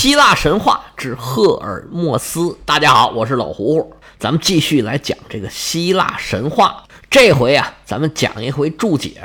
希腊神话之赫尔墨斯。大家好，我是老胡胡，咱们继续来讲这个希腊神话。这回啊，咱们讲一回注解。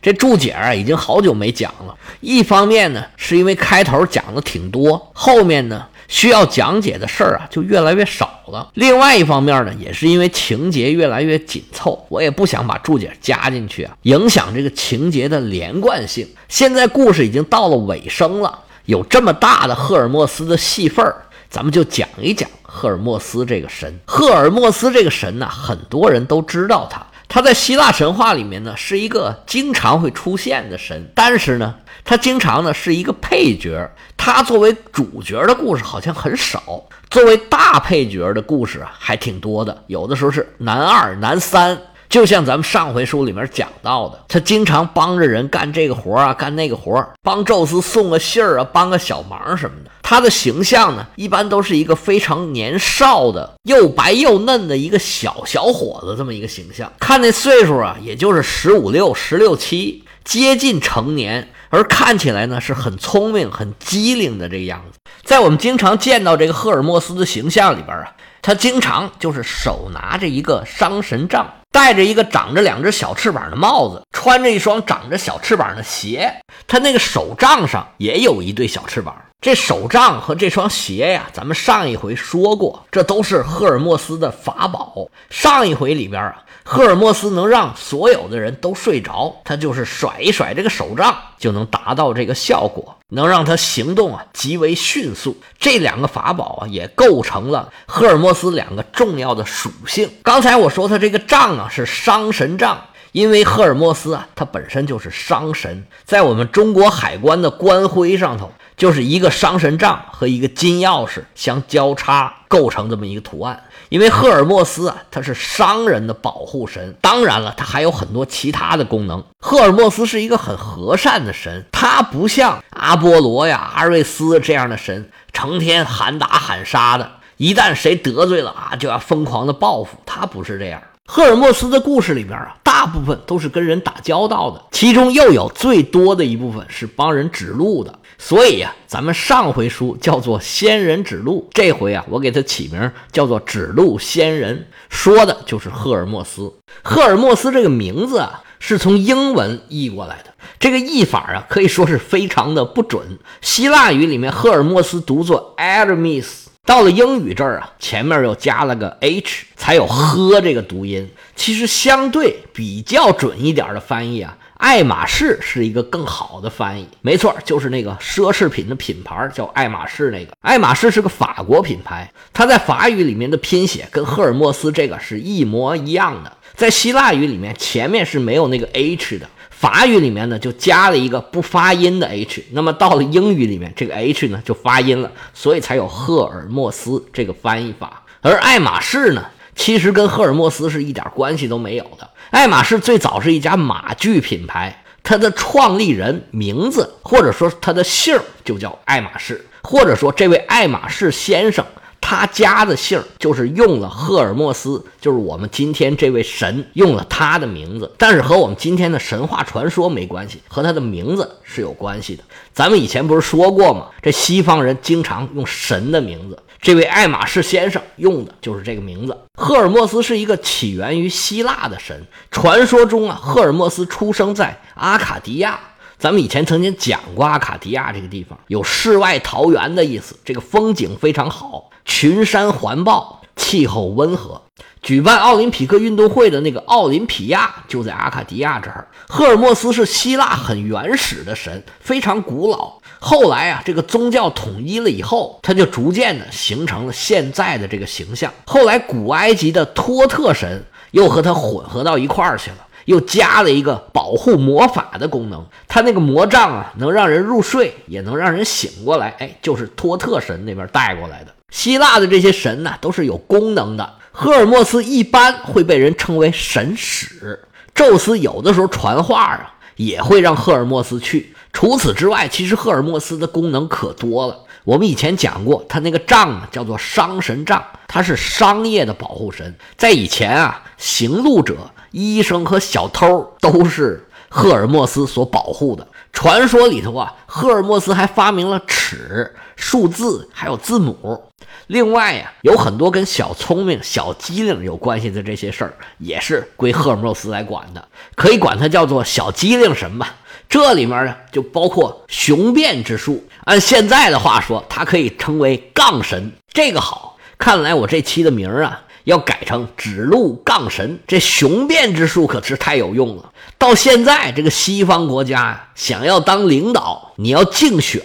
这注解啊，已经好久没讲了。一方面呢，是因为开头讲的挺多，后面呢需要讲解的事儿啊就越来越少了。另外一方面呢，也是因为情节越来越紧凑，我也不想把注解加进去啊，影响这个情节的连贯性。现在故事已经到了尾声了。有这么大的赫尔墨斯的戏份儿，咱们就讲一讲赫尔墨斯这个神。赫尔墨斯这个神呢，很多人都知道他。他在希腊神话里面呢，是一个经常会出现的神，但是呢，他经常呢是一个配角。他作为主角的故事好像很少，作为大配角的故事还挺多的。有的时候是男二、男三。就像咱们上回书里面讲到的，他经常帮着人干这个活啊，干那个活帮宙斯送个信儿啊，帮个小忙什么的。他的形象呢，一般都是一个非常年少的、又白又嫩的一个小小伙子，这么一个形象。看那岁数啊，也就是十五六、十六七，接近成年，而看起来呢是很聪明、很机灵的这个样子。在我们经常见到这个赫尔墨斯的形象里边啊，他经常就是手拿着一个商神杖。戴着一个长着两只小翅膀的帽子，穿着一双长着小翅膀的鞋，他那个手杖上也有一对小翅膀。这手杖和这双鞋呀，咱们上一回说过，这都是赫尔墨斯的法宝。上一回里边啊，赫尔墨斯能让所有的人都睡着，他就是甩一甩这个手杖，就能达到这个效果，能让他行动啊极为迅速。这两个法宝啊，也构成了赫尔墨斯两个重要的属性。刚才我说他这个杖啊是商神杖，因为赫尔墨斯啊，他本身就是商神，在我们中国海关的官徽上头。就是一个商神杖和一个金钥匙相交叉构成这么一个图案。因为赫尔墨斯啊，他是商人的保护神，当然了，他还有很多其他的功能。赫尔墨斯是一个很和善的神，他不像阿波罗呀、阿瑞斯这样的神，成天喊打喊杀的，一旦谁得罪了啊，就要疯狂的报复。他不是这样。赫尔墨斯的故事里边啊，大部分都是跟人打交道的，其中又有最多的一部分是帮人指路的。所以呀，咱们上回书叫做“仙人指路”，这回啊，我给他起名叫做“指路仙人”，说的就是赫尔墨斯。赫尔墨斯这个名字啊，是从英文译过来的，这个译法啊，可以说是非常的不准。希腊语里面，赫尔墨斯读作 Hermes，到了英语这儿啊，前面又加了个 h，才有“喝”这个读音。其实相对比较准一点的翻译啊。爱马仕是一个更好的翻译，没错，就是那个奢侈品的品牌叫爱马仕。那个爱马仕是个法国品牌，它在法语里面的拼写跟赫尔墨斯这个是一模一样的。在希腊语里面前面是没有那个 h 的，法语里面呢就加了一个不发音的 h。那么到了英语里面，这个 h 呢就发音了，所以才有赫尔墨斯这个翻译法。而爱马仕呢，其实跟赫尔墨斯是一点关系都没有的。爱马仕最早是一家马具品牌，它的创立人名字或者说他的姓就叫爱马仕，或者说这位爱马仕先生他家的姓就是用了赫尔墨斯，就是我们今天这位神用了他的名字，但是和我们今天的神话传说没关系，和他的名字是有关系的。咱们以前不是说过吗？这西方人经常用神的名字。这位爱马仕先生用的就是这个名字。赫尔墨斯是一个起源于希腊的神，传说中啊，赫尔墨斯出生在阿卡迪亚。咱们以前曾经讲过阿卡迪亚这个地方，有世外桃源的意思。这个风景非常好，群山环抱，气候温和。举办奥林匹克运动会的那个奥林匹亚就在阿卡迪亚这儿。赫尔墨斯是希腊很原始的神，非常古老。后来啊，这个宗教统一了以后，它就逐渐的形成了现在的这个形象。后来古埃及的托特神又和它混合到一块儿去了，又加了一个保护魔法的功能。它那个魔杖啊，能让人入睡，也能让人醒过来。哎，就是托特神那边带过来的。希腊的这些神呢，都是有功能的。赫尔墨斯一般会被人称为神使，宙斯有的时候传话啊，也会让赫尔墨斯去。除此之外，其实赫尔墨斯的功能可多了。我们以前讲过，他那个杖呢，叫做商神杖，它是商业的保护神。在以前啊，行路者、医生和小偷都是赫尔墨斯所保护的。传说里头啊，赫尔墨斯还发明了尺、数字，还有字母。另外呀，有很多跟小聪明、小机灵有关系的这些事儿，也是归赫尔墨斯来管的，可以管它叫做小机灵神吧。这里面呢，就包括雄辩之术。按现在的话说，它可以称为杠神。这个好，看来我这期的名啊，要改成指路杠神。这雄辩之术可是太有用了。到现在，这个西方国家，想要当领导，你要竞选。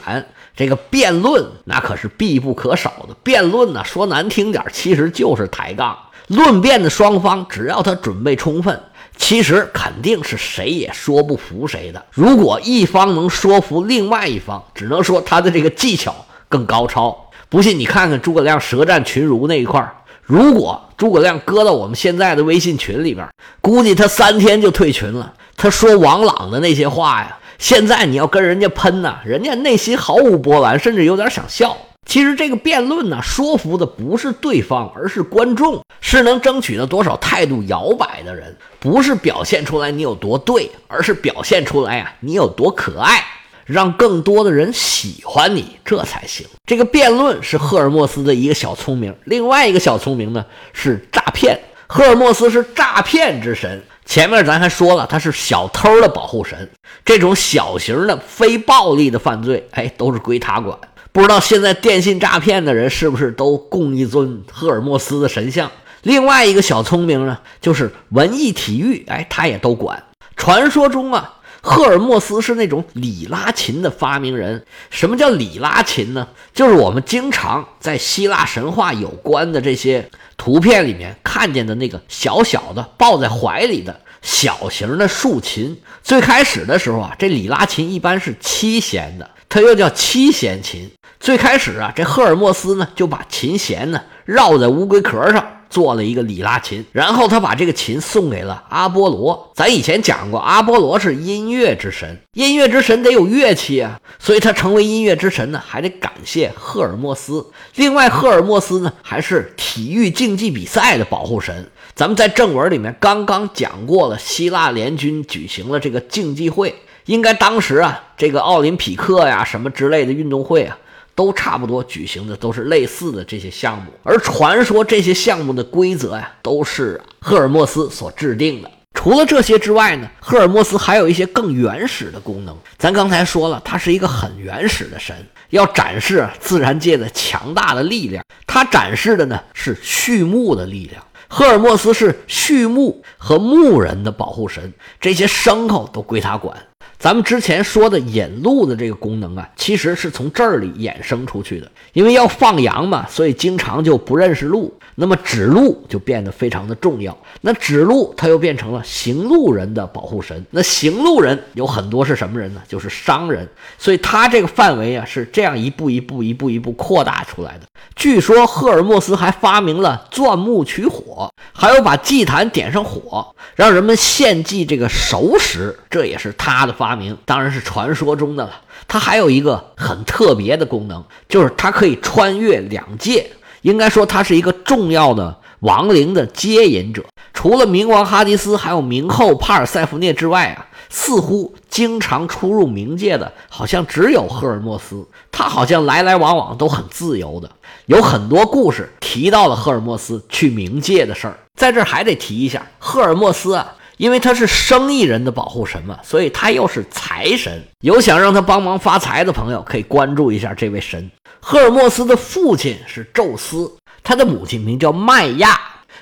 这个辩论那可是必不可少的。辩论呢，说难听点，其实就是抬杠。论辩的双方，只要他准备充分，其实肯定是谁也说不服谁的。如果一方能说服另外一方，只能说他的这个技巧更高超。不信你看看诸葛亮舌战群儒那一块儿，如果诸葛亮搁到我们现在的微信群里边，估计他三天就退群了。他说王朗的那些话呀。现在你要跟人家喷呐，人家内心毫无波澜，甚至有点想笑。其实这个辩论呢，说服的不是对方，而是观众，是能争取到多少态度摇摆的人。不是表现出来你有多对，而是表现出来呀你有多可爱，让更多的人喜欢你，这才行。这个辩论是赫尔墨斯的一个小聪明，另外一个小聪明呢是诈骗。赫尔墨斯是诈骗之神。前面咱还说了，他是小偷的保护神，这种小型的非暴力的犯罪，哎，都是归他管。不知道现在电信诈骗的人是不是都供一尊赫尔墨斯的神像？另外一个小聪明呢，就是文艺体育，哎，他也都管。传说中啊，赫尔墨斯是那种里拉琴的发明人。什么叫里拉琴呢？就是我们经常在希腊神话有关的这些。图片里面看见的那个小小的抱在怀里的小型的竖琴，最开始的时候啊，这里拉琴一般是七弦的，它又叫七弦琴。最开始啊，这赫尔墨斯呢就把琴弦呢绕在乌龟壳上。做了一个里拉琴，然后他把这个琴送给了阿波罗。咱以前讲过，阿波罗是音乐之神，音乐之神得有乐器啊，所以他成为音乐之神呢，还得感谢赫尔墨斯。另外，赫尔墨斯呢还是体育竞技比赛的保护神。咱们在正文里面刚刚讲过了，希腊联军举行了这个竞技会，应该当时啊，这个奥林匹克呀什么之类的运动会啊。都差不多举行的都是类似的这些项目，而传说这些项目的规则呀，都是赫尔墨斯所制定的。除了这些之外呢，赫尔墨斯还有一些更原始的功能。咱刚才说了，他是一个很原始的神，要展示自然界的强大的力量。他展示的呢是畜牧的力量。赫尔墨斯是畜牧和牧人的保护神，这些牲口都归他管。咱们之前说的引路的这个功能啊，其实是从这里衍生出去的。因为要放羊嘛，所以经常就不认识路，那么指路就变得非常的重要。那指路它又变成了行路人的保护神。那行路人有很多是什么人呢？就是商人。所以他这个范围啊是这样一步一步、一步一步扩大出来的。据说赫尔墨斯还发明了钻木取火，还有把祭坛点上火，让人们献祭这个熟食，这也是他的发。发明当然是传说中的了。它还有一个很特别的功能，就是它可以穿越两界。应该说，它是一个重要的亡灵的接引者。除了冥王哈迪斯，还有冥后帕尔塞福涅之外啊，似乎经常出入冥界的，好像只有赫尔墨斯。他好像来来往往都很自由的。有很多故事提到了赫尔墨斯去冥界的事儿。在这儿还得提一下，赫尔墨斯啊。因为他是生意人的保护神嘛，所以他又是财神。有想让他帮忙发财的朋友，可以关注一下这位神。赫尔墨斯的父亲是宙斯，他的母亲名叫麦亚。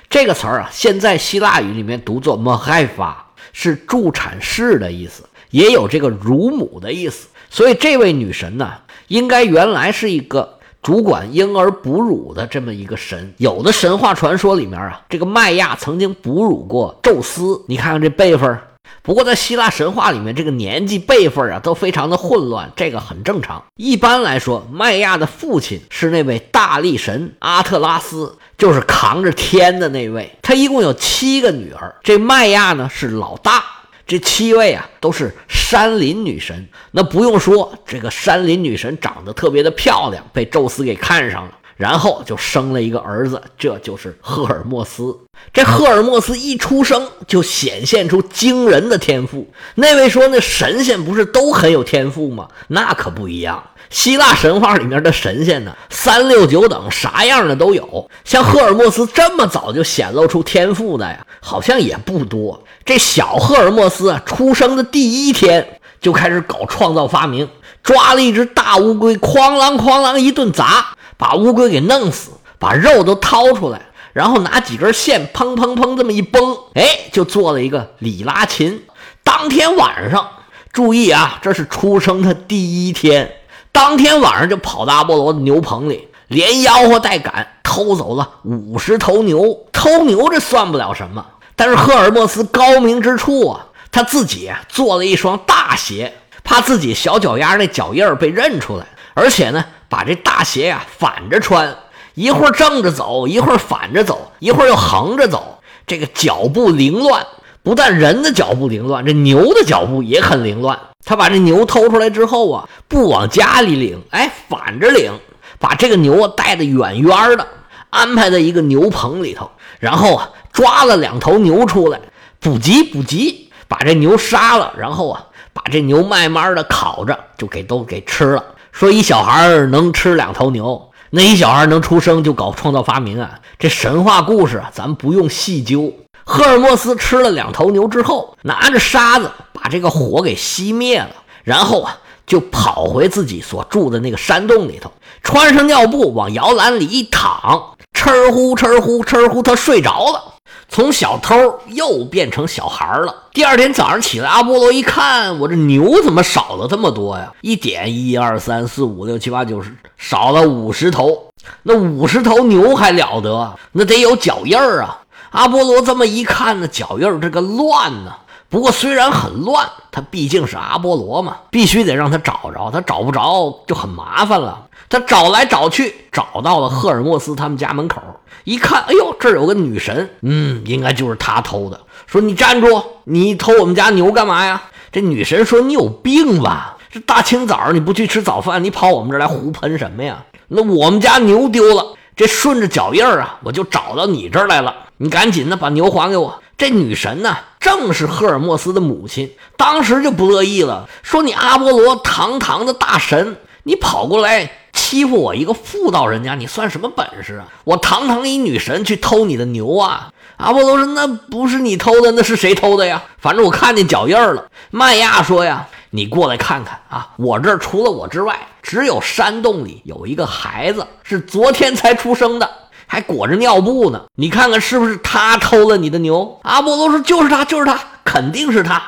这个词儿啊，现在希腊语里面读作 m a h a 是助产士的意思，也有这个乳母的意思。所以这位女神呢，应该原来是一个。主管婴儿哺乳的这么一个神，有的神话传说里面啊，这个麦亚曾经哺乳过宙斯。你看看这辈分。不过在希腊神话里面，这个年纪辈分啊都非常的混乱，这个很正常。一般来说，麦亚的父亲是那位大力神阿特拉斯，就是扛着天的那位。他一共有七个女儿，这麦亚呢是老大。这七位啊，都是山林女神。那不用说，这个山林女神长得特别的漂亮，被宙斯给看上了。然后就生了一个儿子，这就是赫尔墨斯。这赫尔墨斯一出生就显现出惊人的天赋。那位说那神仙不是都很有天赋吗？那可不一样。希腊神话里面的神仙呢，三六九等，啥样的都有。像赫尔墨斯这么早就显露出天赋的呀，好像也不多。这小赫尔墨斯啊，出生的第一天就开始搞创造发明，抓了一只大乌龟，哐啷哐啷一顿砸，把乌龟给弄死，把肉都掏出来，然后拿几根线砰砰砰这么一崩，哎，就做了一个里拉琴。当天晚上，注意啊，这是出生的第一天。当天晚上就跑到阿波罗的牛棚里，连吆喝带赶偷走了五十头牛。偷牛这算不了什么，但是赫尔墨斯高明之处啊，他自己做了一双大鞋，怕自己小脚丫那脚印被认出来，而且呢，把这大鞋呀反着穿，一会儿正着走，一会儿反着走，一会儿又横着走，这个脚步凌乱。不但人的脚步凌乱，这牛的脚步也很凌乱。他把这牛偷出来之后啊，不往家里领，哎，反着领，把这个牛啊带得远远的，安排在一个牛棚里头，然后啊抓了两头牛出来，不急不急，把这牛杀了，然后啊把这牛慢慢的烤着，就给都给吃了。说一小孩能吃两头牛，那一小孩能出生就搞创造发明啊，这神话故事啊，咱不用细究。赫尔墨斯吃了两头牛之后，拿着沙子把这个火给熄灭了，然后啊，就跑回自己所住的那个山洞里头，穿上尿布往摇篮里一躺，哧呼哧呼哧呼，他睡着了，从小偷又变成小孩了。第二天早上起来，阿波罗一看，我这牛怎么少了这么多呀？一点一二三四五六七八九十，少了五十头。那五十头牛还了得？那得有脚印儿啊！阿波罗这么一看呢，脚印这个乱呢。不过虽然很乱，他毕竟是阿波罗嘛，必须得让他找着。他找不着就很麻烦了。他找来找去，找到了赫尔墨斯他们家门口。一看，哎呦，这儿有个女神，嗯，应该就是他偷的。说你站住，你偷我们家牛干嘛呀？这女神说：“你有病吧？这大清早你不去吃早饭，你跑我们这儿来胡喷什么呀？那我们家牛丢了。”这顺着脚印儿啊，我就找到你这儿来了。你赶紧的把牛还给我。这女神呢，正是赫尔墨斯的母亲，当时就不乐意了，说：“你阿波罗堂堂的大神，你跑过来欺负我一个妇道人家，你算什么本事啊？我堂堂一女神去偷你的牛啊？”阿波罗说：“那不是你偷的，那是谁偷的呀？反正我看见脚印了。”麦亚说：“呀。”你过来看看啊！我这儿除了我之外，只有山洞里有一个孩子，是昨天才出生的，还裹着尿布呢。你看看是不是他偷了你的牛？阿波罗说：“就是他，就是他，肯定是他。”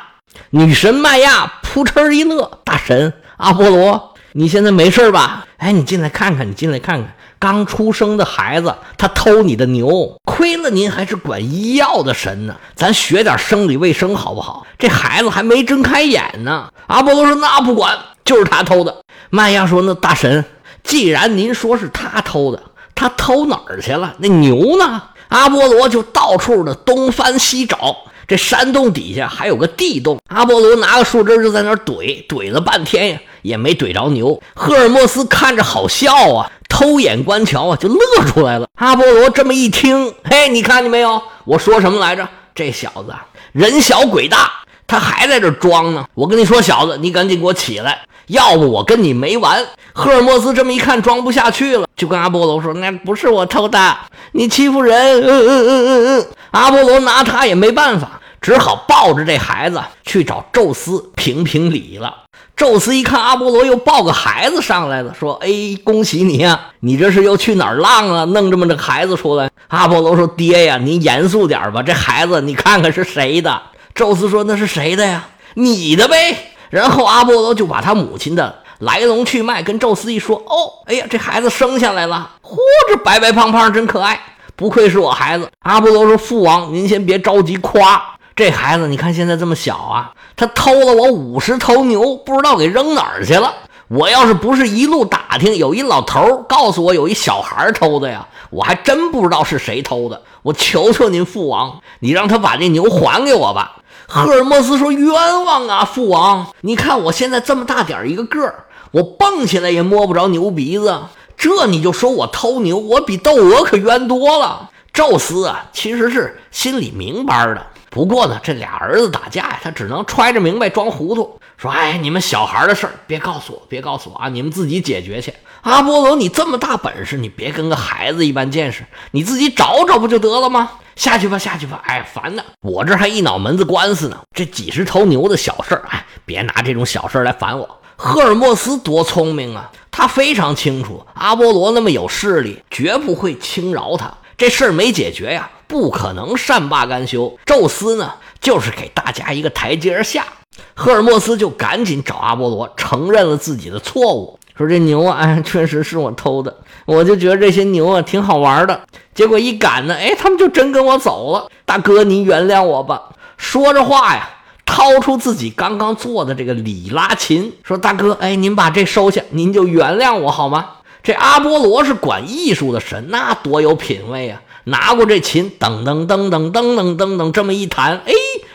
女神麦亚扑哧一乐：“大神阿波罗，你现在没事吧？哎，你进来看看，你进来看看。”刚出生的孩子，他偷你的牛，亏了您还是管医药的神呢。咱学点生理卫生好不好？这孩子还没睁开眼呢。阿波罗说：“那不管，就是他偷的。”麦亚说：“那大神，既然您说是他偷的，他偷哪儿去了？那牛呢？”阿波罗就到处的东翻西找。这山洞底下还有个地洞，阿波罗拿个树枝就在那儿怼，怼了半天呀，也没怼着牛。赫尔墨斯看着好笑啊。偷眼观瞧啊，就乐出来了。阿波罗这么一听，嘿，你看见没有？我说什么来着？这小子人小鬼大，他还在这装呢。我跟你说，小子，你赶紧给我起来，要不我跟你没完。赫尔墨斯这么一看，装不下去了，就跟阿波罗说：“那不是我偷的，你欺负人。”嗯嗯嗯嗯嗯。阿波罗拿他也没办法，只好抱着这孩子去找宙斯评评理了。宙斯一看阿波罗又抱个孩子上来了，说：“哎，恭喜你呀！你这是又去哪儿浪了？弄这么个孩子出来？”阿波罗说：“爹呀，您严肃点吧，这孩子你看看是谁的？”宙斯说：“那是谁的呀？你的呗。”然后阿波罗就把他母亲的来龙去脉跟宙斯一说：“哦，哎呀，这孩子生下来了，嚯，这白白胖胖，真可爱，不愧是我孩子。”阿波罗说：“父王，您先别着急夸。”这孩子，你看现在这么小啊，他偷了我五十头牛，不知道给扔哪儿去了。我要是不是一路打听，有一老头告诉我有一小孩偷的呀，我还真不知道是谁偷的。我求求您父王，你让他把这牛还给我吧。赫尔墨斯说：“冤枉啊，父王！你看我现在这么大点儿一个个儿，我蹦起来也摸不着牛鼻子。这你就说我偷牛，我比窦娥可冤多了。宙斯啊，其实是心里明白的。不过呢，这俩儿子打架呀，他只能揣着明白装糊涂，说：“哎，你们小孩的事儿别告诉我，别告诉我啊，你们自己解决去。”阿波罗，你这么大本事，你别跟个孩子一般见识，你自己找找不就得了吗？下去吧，下去吧。哎，烦的，我这还一脑门子官司呢。这几十头牛的小事儿，哎，别拿这种小事儿来烦我。赫尔墨斯多聪明啊，他非常清楚阿波罗那么有势力，绝不会轻饶他。这事儿没解决呀，不可能善罢甘休。宙斯呢，就是给大家一个台阶下。赫尔墨斯就赶紧找阿波罗，承认了自己的错误，说这牛啊，哎，确实是我偷的。我就觉得这些牛啊挺好玩的，结果一赶呢，哎，他们就真跟我走了。大哥，您原谅我吧。说着话呀，掏出自己刚刚做的这个里拉琴，说：“大哥，哎，您把这收下，您就原谅我好吗？”这阿波罗是管艺术的神，那多有品位啊！拿过这琴，噔噔噔噔噔噔噔噔，这么一弹，哎，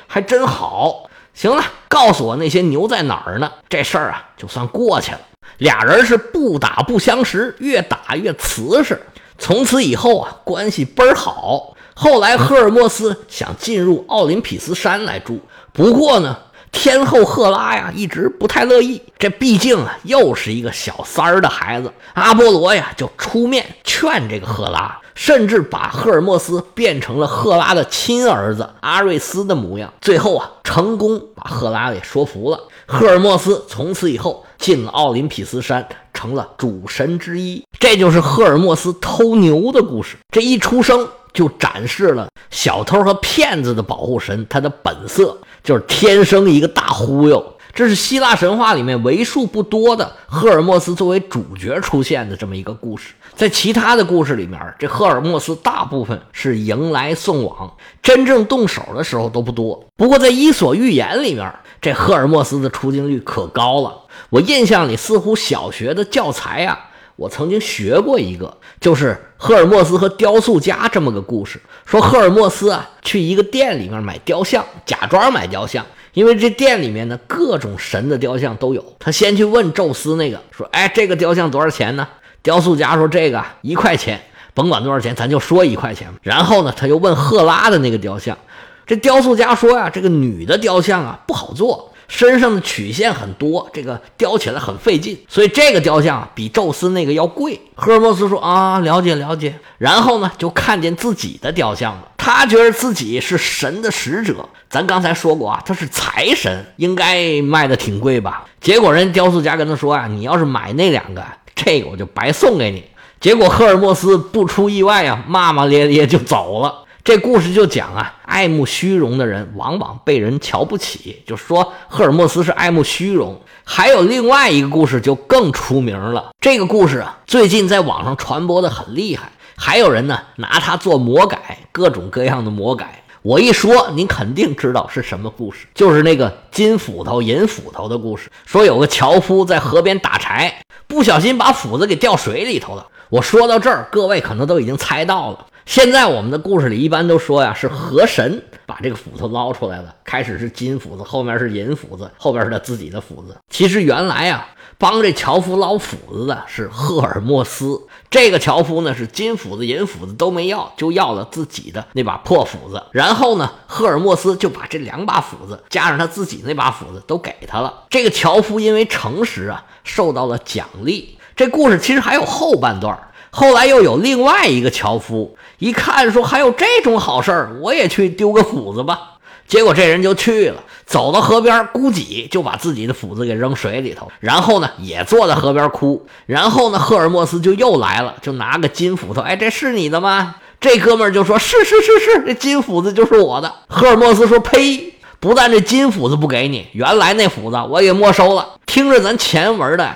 还真好。行了，告诉我那些牛在哪儿呢？这事儿啊，就算过去了。俩人是不打不相识，越打越瓷实。从此以后啊，关系倍儿好。后来赫尔墨斯想进入奥林匹斯山来住，不过呢。天后赫拉呀，一直不太乐意。这毕竟啊，又是一个小三儿的孩子。阿波罗呀，就出面劝这个赫拉，甚至把赫尔墨斯变成了赫拉的亲儿子阿瑞斯的模样。最后啊，成功把赫拉给说服了。赫尔墨斯从此以后进了奥林匹斯山，成了主神之一。这就是赫尔墨斯偷牛的故事。这一出生就展示了小偷和骗子的保护神他的本色。就是天生一个大忽悠，这是希腊神话里面为数不多的赫尔墨斯作为主角出现的这么一个故事。在其他的故事里面，这赫尔墨斯大部分是迎来送往，真正动手的时候都不多。不过在《伊索寓言》里面，这赫尔墨斯的出镜率可高了。我印象里似乎小学的教材呀。我曾经学过一个，就是赫尔墨斯和雕塑家这么个故事。说赫尔墨斯啊，去一个店里面买雕像，假装买雕像，因为这店里面呢各种神的雕像都有。他先去问宙斯那个，说：“哎，这个雕像多少钱呢？”雕塑家说：“这个一块钱，甭管多少钱，咱就说一块钱。”然后呢，他又问赫拉的那个雕像，这雕塑家说呀：“这个女的雕像啊不好做。”身上的曲线很多，这个雕起来很费劲，所以这个雕像比宙斯那个要贵。赫尔墨斯说啊，了解了解。然后呢，就看见自己的雕像了，他觉得自己是神的使者。咱刚才说过啊，他是财神，应该卖的挺贵吧？结果人雕塑家跟他说啊，你要是买那两个，这个我就白送给你。结果赫尔墨斯不出意外啊，骂骂咧咧就走了。这故事就讲啊，爱慕虚荣的人往往被人瞧不起，就说赫尔墨斯是爱慕虚荣。还有另外一个故事就更出名了，这个故事啊，最近在网上传播的很厉害，还有人呢拿它做魔改，各种各样的魔改。我一说，您肯定知道是什么故事，就是那个金斧头银斧头的故事。说有个樵夫在河边打柴，不小心把斧子给掉水里头了。我说到这儿，各位可能都已经猜到了。现在我们的故事里一般都说呀，是河神把这个斧头捞出来了。开始是金斧子，后面是银斧子，后边是他自己的斧子。其实原来啊，帮这樵夫捞斧子的是赫尔墨斯。这个樵夫呢，是金斧子、银斧子都没要，就要了自己的那把破斧子。然后呢，赫尔墨斯就把这两把斧子加上他自己那把斧子都给他了。这个樵夫因为诚实啊，受到了奖励。这故事其实还有后半段。后来又有另外一个樵夫，一看说还有这种好事儿，我也去丢个斧子吧。结果这人就去了，走到河边，咕叽就把自己的斧子给扔水里头，然后呢也坐在河边哭。然后呢，赫尔墨斯就又来了，就拿个金斧头，哎，这是你的吗？这哥们儿就说是是是是，这金斧子就是我的。赫尔墨斯说呸，不但这金斧子不给你，原来那斧子我也没收了。听着咱前文的。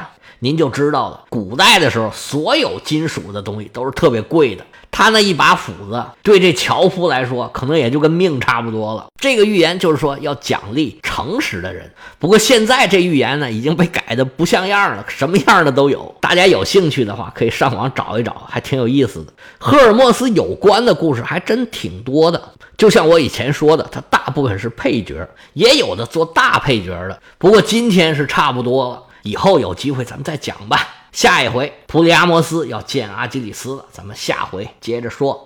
您就知道了，古代的时候，所有金属的东西都是特别贵的。他那一把斧子，对这樵夫来说，可能也就跟命差不多了。这个预言就是说要奖励诚实的人。不过现在这预言呢，已经被改的不像样了，什么样的都有。大家有兴趣的话，可以上网找一找，还挺有意思的。赫尔墨斯有关的故事还真挺多的。就像我以前说的，他大部分是配角，也有的做大配角的。不过今天是差不多了。以后有机会咱们再讲吧。下一回普里阿摩斯要见阿基里斯了，咱们下回接着说。